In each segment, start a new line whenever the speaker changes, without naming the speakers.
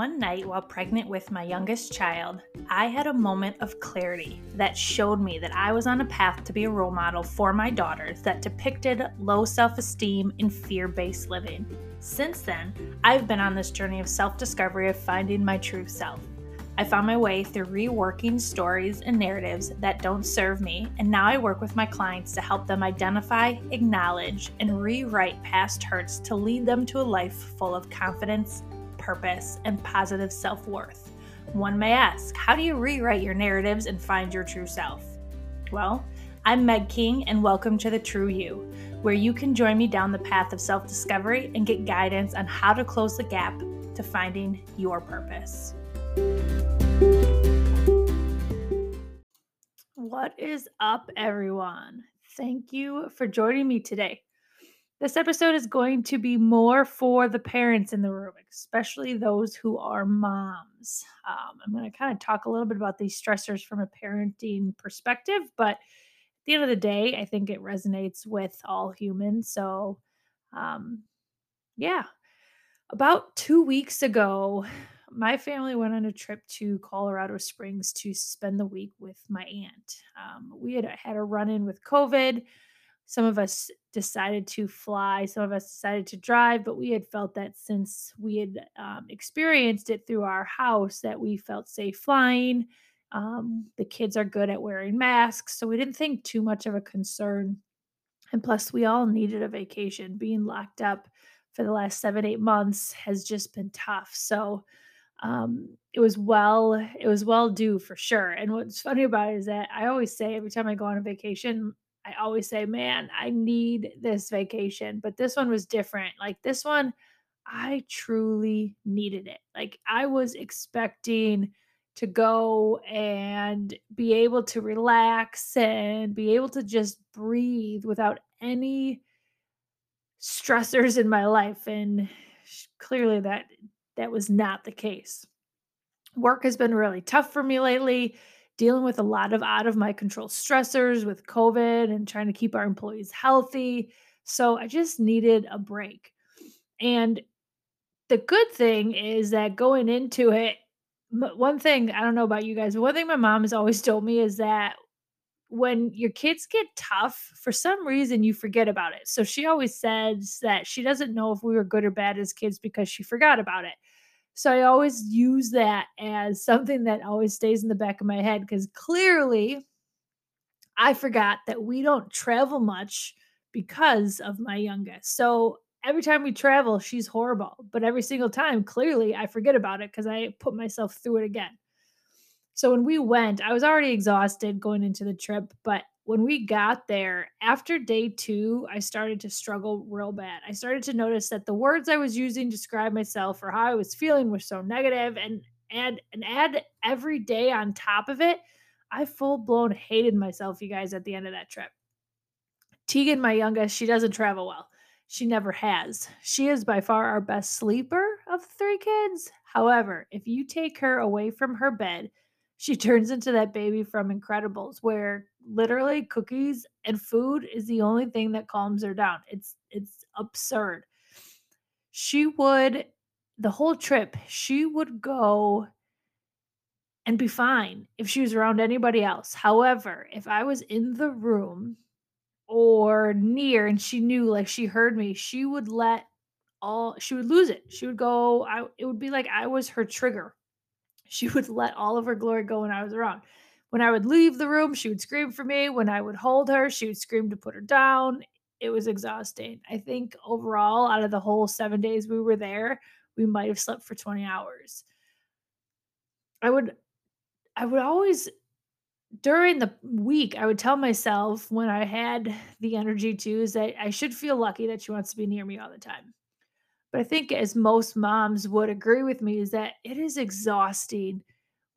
One night while pregnant with my youngest child, I had a moment of clarity that showed me that I was on a path to be a role model for my daughters that depicted low self esteem and fear based living. Since then, I've been on this journey of self discovery of finding my true self. I found my way through reworking stories and narratives that don't serve me, and now I work with my clients to help them identify, acknowledge, and rewrite past hurts to lead them to a life full of confidence, purpose, and positive self worth. One may ask, how do you rewrite your narratives and find your true self? Well, I'm Meg King, and welcome to The True You, where you can join me down the path of self discovery and get guidance on how to close the gap to finding your purpose. What is up, everyone? Thank you for joining me today. This episode is going to be more for the parents in the room, especially those who are moms. Um, I'm going to kind of talk a little bit about these stressors from a parenting perspective, but at the end of the day, I think it resonates with all humans. So, um, yeah. About two weeks ago, my family went on a trip to Colorado Springs to spend the week with my aunt. Um, we had had a run in with COVID. Some of us decided to fly, some of us decided to drive, but we had felt that since we had um, experienced it through our house, that we felt safe flying. Um, the kids are good at wearing masks, so we didn't think too much of a concern. And plus, we all needed a vacation. Being locked up for the last seven, eight months has just been tough. So, um, it was well it was well due for sure and what's funny about it is that i always say every time i go on a vacation i always say man i need this vacation but this one was different like this one i truly needed it like i was expecting to go and be able to relax and be able to just breathe without any stressors in my life and clearly that that was not the case. Work has been really tough for me lately, dealing with a lot of out of my control stressors with COVID and trying to keep our employees healthy. So I just needed a break. And the good thing is that going into it, one thing I don't know about you guys, but one thing my mom has always told me is that when your kids get tough, for some reason you forget about it. So she always says that she doesn't know if we were good or bad as kids because she forgot about it. So I always use that as something that always stays in the back of my head because clearly I forgot that we don't travel much because of my youngest. So every time we travel, she's horrible. But every single time, clearly, I forget about it because I put myself through it again. So when we went, I was already exhausted going into the trip, but when we got there, after day two, I started to struggle real bad. I started to notice that the words I was using to describe myself or how I was feeling were so negative and and and add every day on top of it, I full blown hated myself, you guys, at the end of that trip. Tegan, my youngest, she doesn't travel well. She never has. She is by far our best sleeper of three kids. However, if you take her away from her bed, she turns into that baby from Incredibles, where literally cookies and food is the only thing that calms her down. It's it's absurd. She would the whole trip, she would go and be fine if she was around anybody else. However, if I was in the room or near and she knew like she heard me, she would let all she would lose it. She would go I it would be like I was her trigger. She would let all of her glory go when I was around. When I would leave the room, she would scream for me. When I would hold her, she would scream to put her down. It was exhausting. I think overall, out of the whole seven days we were there, we might have slept for 20 hours. I would, I would always, during the week, I would tell myself when I had the energy to, is that I should feel lucky that she wants to be near me all the time. But I think, as most moms would agree with me, is that it is exhausting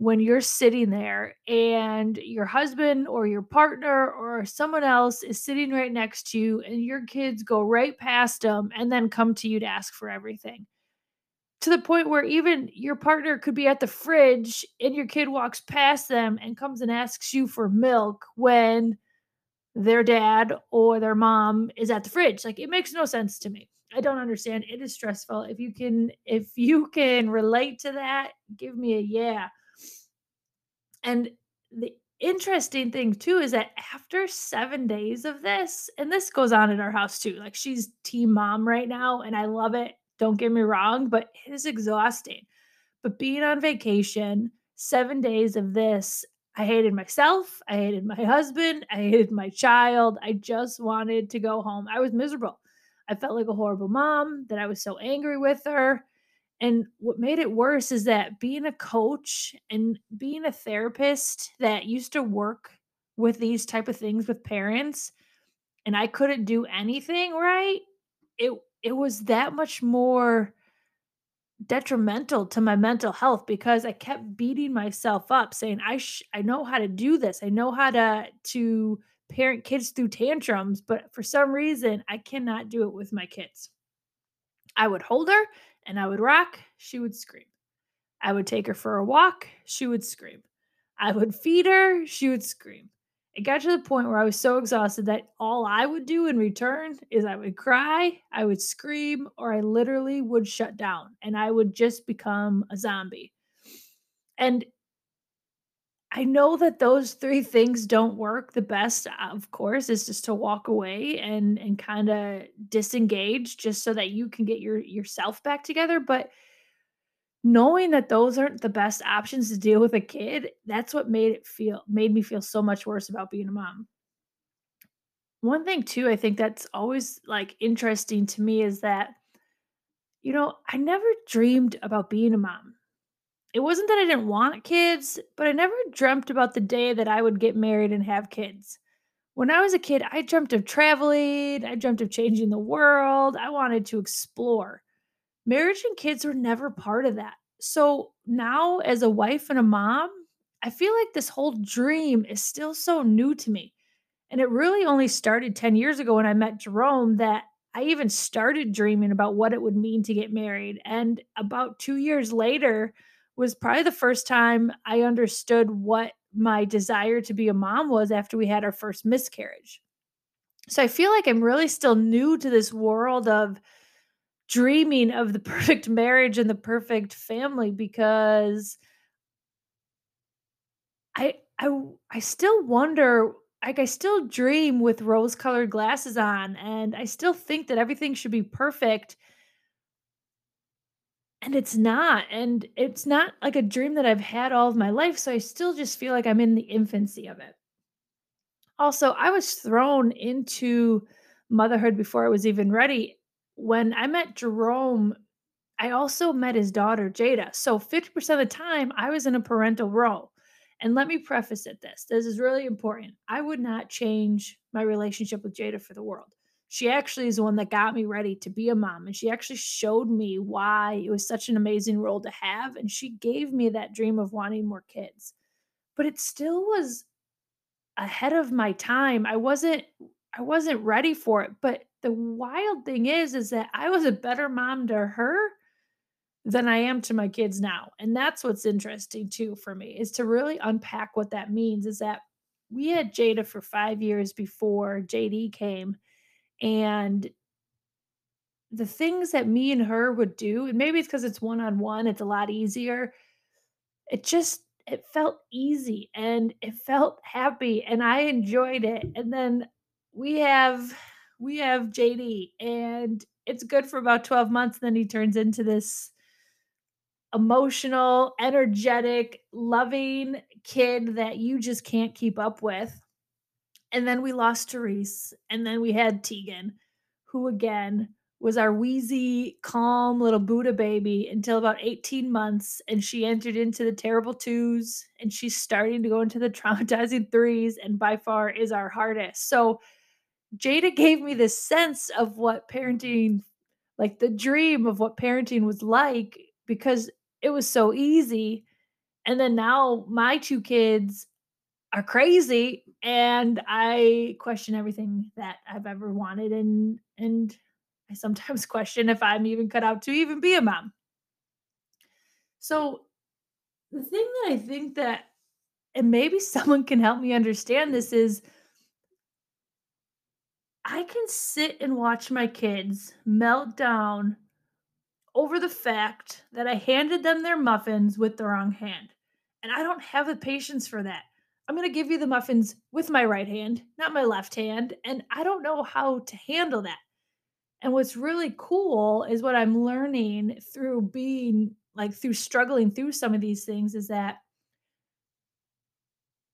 when you're sitting there and your husband or your partner or someone else is sitting right next to you and your kids go right past them and then come to you to ask for everything to the point where even your partner could be at the fridge and your kid walks past them and comes and asks you for milk when their dad or their mom is at the fridge. Like it makes no sense to me. I don't understand. It is stressful. If you can if you can relate to that, give me a yeah. And the interesting thing too is that after 7 days of this, and this goes on in our house too. Like she's team mom right now and I love it. Don't get me wrong, but it is exhausting. But being on vacation, 7 days of this I hated myself. I hated my husband. I hated my child. I just wanted to go home. I was miserable. I felt like a horrible mom, that I was so angry with her. And what made it worse is that being a coach and being a therapist that used to work with these type of things with parents and I couldn't do anything right, it it was that much more detrimental to my mental health because I kept beating myself up saying I sh- I know how to do this. I know how to to parent kids through tantrums, but for some reason I cannot do it with my kids. I would hold her and I would rock, she would scream. I would take her for a walk, she would scream. I would feed her, she would scream. It got to the point where I was so exhausted that all I would do in return is I would cry, I would scream, or I literally would shut down and I would just become a zombie. And I know that those 3 things don't work. The best, of course, is just to walk away and and kinda disengage just so that you can get your yourself back together, but knowing that those aren't the best options to deal with a kid, that's what made it feel made me feel so much worse about being a mom. One thing too, I think that's always, like, interesting to me is that, you know, I never dreamed about being a mom. It wasn't that I didn't want kids, but I never dreamt about the day that I would get married and have kids. When I was a kid, I dreamt of traveling, I dreamt of changing the world, I wanted to explore. Marriage and kids were never part of that. So now, as a wife and a mom, I feel like this whole dream is still so new to me. And it really only started 10 years ago when I met Jerome that I even started dreaming about what it would mean to get married. And about two years later was probably the first time I understood what my desire to be a mom was after we had our first miscarriage. So I feel like I'm really still new to this world of dreaming of the perfect marriage and the perfect family because I I I still wonder like, I still dream with rose-colored glasses on, and I still think that everything should be perfect and it's not, and it's not like a dream that I've had all of my life, so I still just feel like I'm in the infancy of it. Also, I was thrown into motherhood before I was even ready. When I met Jerome, I also met his daughter, Jada. So 50% of the time, I was in a parental role. And let me preface it this this is really important. I would not change my relationship with Jada for the world. She actually is the one that got me ready to be a mom. And she actually showed me why it was such an amazing role to have. And she gave me that dream of wanting more kids. But it still was ahead of my time. I wasn't I wasn't ready for it, but the wild thing is is that I was a better mom to her than I am to my kids now. And that's what's interesting too for me is to really unpack what that means is that we had Jada for 5 years before JD came and the things that me and her would do, and maybe it's because it's one on one, it's a lot easier. It just it felt easy and it felt happy and I enjoyed it. And then we have we have JD and it's good for about 12 months then he turns into this emotional, energetic, loving kid that you just can't keep up with. And then we lost Therese and then we had Tegan who again was our wheezy, calm little Buddha baby until about 18 months. And she entered into the terrible twos and she's starting to go into the traumatizing threes and by far is our hardest. So Jada gave me this sense of what parenting, like the dream of what parenting was like because it was so easy. And then now my two kids are crazy and I question everything that I've ever wanted and and I sometimes question if I'm even cut out to even be a mom. So the thing that I think that and maybe someone can help me understand this is I can sit and watch my kids melt down over the fact that I handed them their muffins with the wrong hand. And I don't have the patience for that. I'm going to give you the muffins with my right hand, not my left hand. And I don't know how to handle that. And what's really cool is what I'm learning through being like through struggling through some of these things is that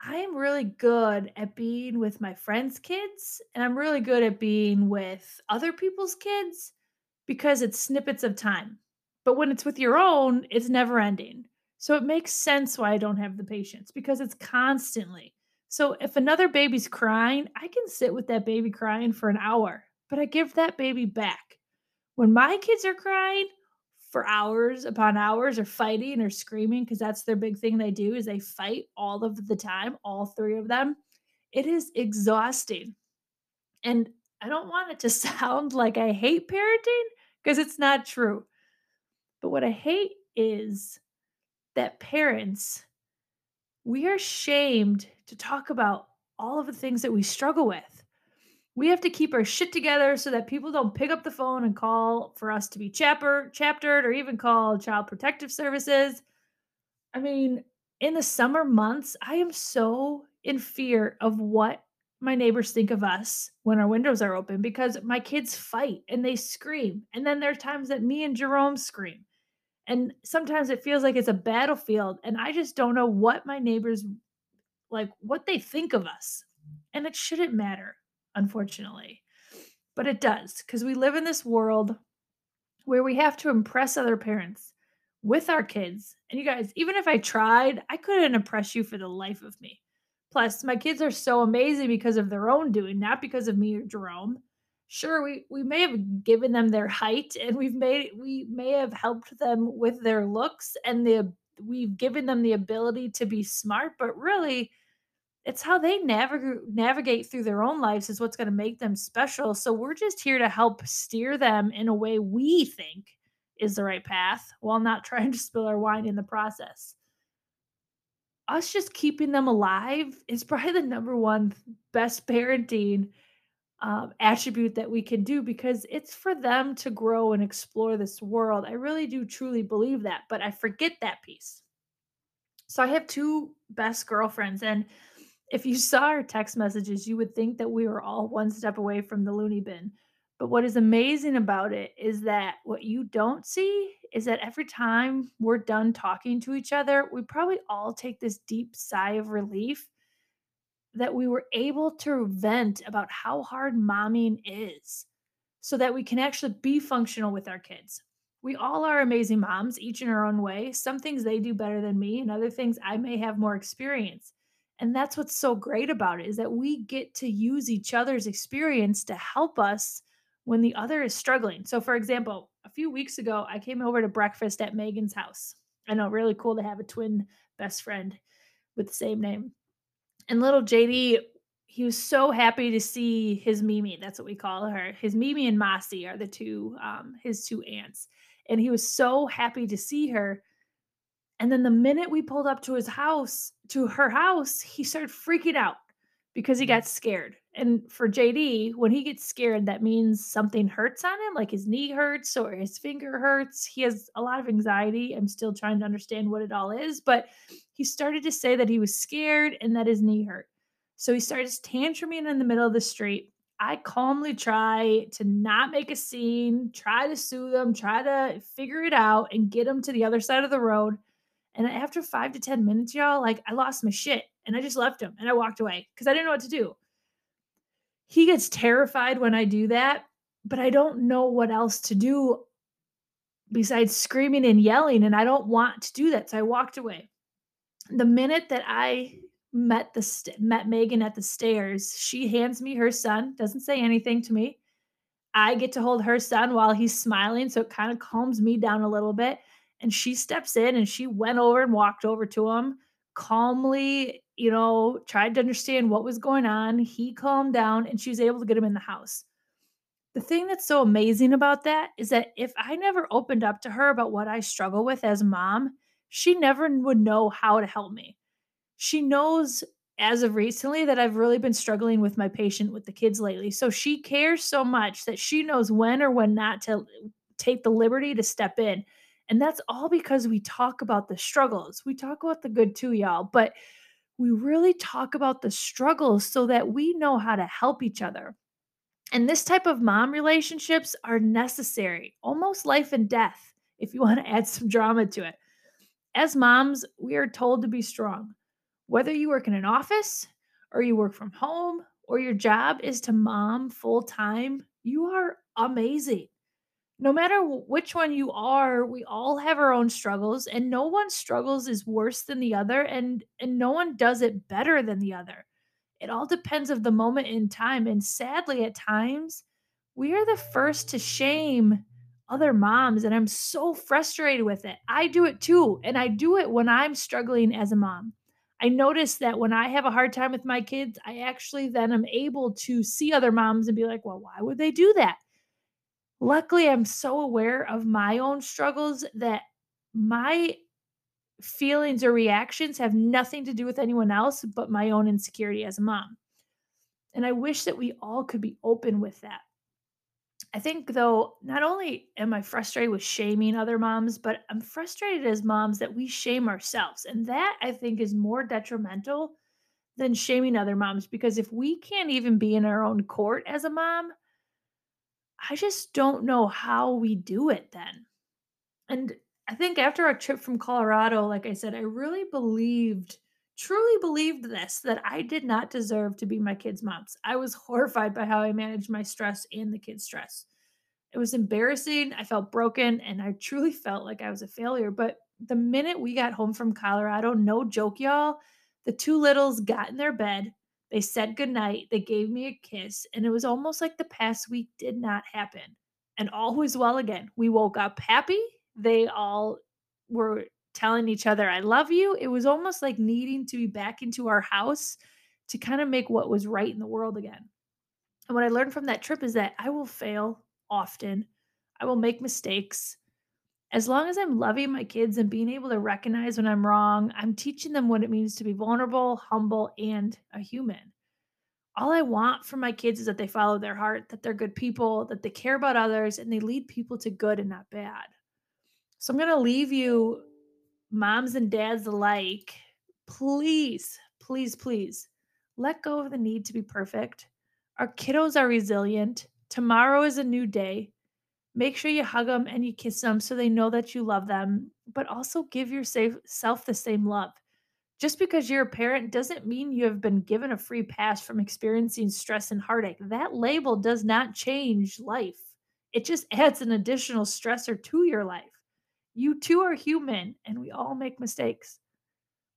I am really good at being with my friends' kids, and I'm really good at being with other people's kids because it's snippets of time. But when it's with your own, it's never ending. So it makes sense why I don't have the patience because it's constantly. So if another baby's crying, I can sit with that baby crying for an hour, but I give that baby back. When my kids are crying, for hours upon hours or fighting or screaming because that's their big thing they do is they fight all of the time all three of them it is exhausting and i don't want it to sound like i hate parenting because it's not true but what i hate is that parents we are shamed to talk about all of the things that we struggle with we have to keep our shit together so that people don't pick up the phone and call for us to be chapter chaptered or even call child protective services. I mean, in the summer months, I am so in fear of what my neighbors think of us when our windows are open because my kids fight and they scream. And then there are times that me and Jerome scream. And sometimes it feels like it's a battlefield and I just don't know what my neighbors like what they think of us. And it shouldn't matter unfortunately. But it does because we live in this world where we have to impress other parents with our kids. And you guys, even if I tried, I couldn't impress you for the life of me. Plus, my kids are so amazing because of their own doing, not because of me or Jerome. Sure, we, we may have given them their height and we've made we may have helped them with their looks and the we've given them the ability to be smart, but really it's how they navigate navigate through their own lives is what's going to make them special. So we're just here to help steer them in a way we think is the right path while not trying to spill our wine in the process. Us just keeping them alive is probably the number one best parenting um, attribute that we can do because it's for them to grow and explore this world. I really do truly believe that, but I forget that piece. So I have two best girlfriends, and if you saw our text messages, you would think that we were all one step away from the loony bin. But what is amazing about it is that what you don't see is that every time we're done talking to each other, we probably all take this deep sigh of relief that we were able to vent about how hard momming is so that we can actually be functional with our kids. We all are amazing moms, each in our own way. Some things they do better than me, and other things I may have more experience. And that's what's so great about it is that we get to use each other's experience to help us when the other is struggling. So, for example, a few weeks ago, I came over to breakfast at Megan's house. I know, really cool to have a twin best friend with the same name. And little JD, he was so happy to see his Mimi. That's what we call her. His Mimi and Mossy are the two, um, his two aunts. And he was so happy to see her and then the minute we pulled up to his house, to her house, he started freaking out because he mm-hmm. got scared. And for JD, when he gets scared, that means something hurts on him, like his knee hurts or his finger hurts. He has a lot of anxiety. I'm still trying to understand what it all is, but he started to say that he was scared and that his knee hurt. So he started tantruming in the middle of the street. I calmly try to not make a scene, try to soothe him, try to figure it out and get him to the other side of the road. And after five to 10 minutes, y'all, like I lost my shit and I just left him and I walked away because I didn't know what to do. He gets terrified when I do that, but I don't know what else to do besides screaming and yelling. And I don't want to do that. So I walked away. The minute that I met the st- met Megan at the stairs, she hands me her son, doesn't say anything to me. I get to hold her son while he's smiling, so it kind of calms me down a little bit and she steps in and she went over and walked over to him calmly you know tried to understand what was going on he calmed down and she was able to get him in the house the thing that's so amazing about that is that if i never opened up to her about what i struggle with as mom she never would know how to help me she knows as of recently that I've really been struggling with my patient with the kids lately. So she cares so much that she knows when or when not to take the liberty to step in. And that's all because we talk about the struggles. We talk about the good too, y'all, but we really talk about the struggles so that we know how to help each other. And this type of mom relationships are necessary, almost life and death, if you want to add some drama to it. As moms, we are told to be strong. Whether you work in an office or you work from home or your job is to mom full time, you are amazing. No matter which one you are, we all have our own struggles and no one struggles is worse than the other and and no one does it better than the other. It all depends of the moment in time. And sadly, at times, we are the first to shame other moms. And I'm so frustrated with it. I do it too. And I do it when I'm struggling as a mom. I notice that when I have a hard time with my kids, I actually then am able to see other moms and be like, well, why would they do that? Luckily, I'm so aware of my own struggles that my feelings or reactions have nothing to do with anyone else but my own insecurity as a mom. And I wish that we all could be open with that. I think, though, not only am I frustrated with shaming other moms, but I'm frustrated as moms that we shame ourselves. And that I think is more detrimental than shaming other moms because if we can't even be in our own court as a mom, I just don't know how we do it then. And I think after our trip from Colorado, like I said, I really believed, truly believed this that I did not deserve to be my kids' moms. I was horrified by how I managed my stress and the kids' stress. It was embarrassing. I felt broken and I truly felt like I was a failure. But the minute we got home from Colorado, no joke, y'all, the two littles got in their bed. They said goodnight. They gave me a kiss. And it was almost like the past week did not happen. And all was well again. We woke up happy they all were telling each other, I love you. It was almost like needing to be back into our house to kind of make what was right in the world again. And what I learned from that trip is that I will fail often, I will make mistakes. As long as I'm loving my kids and being able to recognize when I'm wrong, I'm teaching them what it means to be vulnerable, humble, and a human. All I want for my kids is that they follow their heart, that they're good people, that they care about others, and they lead people to good and not bad. So I'm going to leave you, moms and dads alike, please, please, please let go of the need to be perfect. Our kiddos are resilient. Tomorrow is a new day. Make sure you hug them and you kiss them so they know that you love them, but also give yourself the same love. Just because you're a parent doesn't mean you have been given a free pass from experiencing stress and heartache. That label does not change life, it just adds an additional stressor to your life. You too are human and we all make mistakes.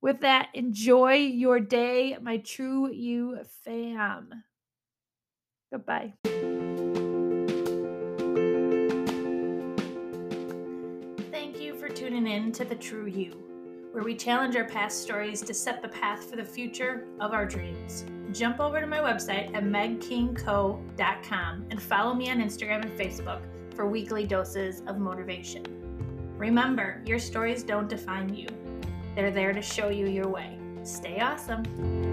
With that, enjoy your day, my true you fam. Goodbye. Tuning in to The True You, where we challenge our past stories to set the path for the future of our dreams. Jump over to my website at megkingco.com and follow me on Instagram and Facebook for weekly doses of motivation. Remember, your stories don't define you, they're there to show you your way. Stay awesome.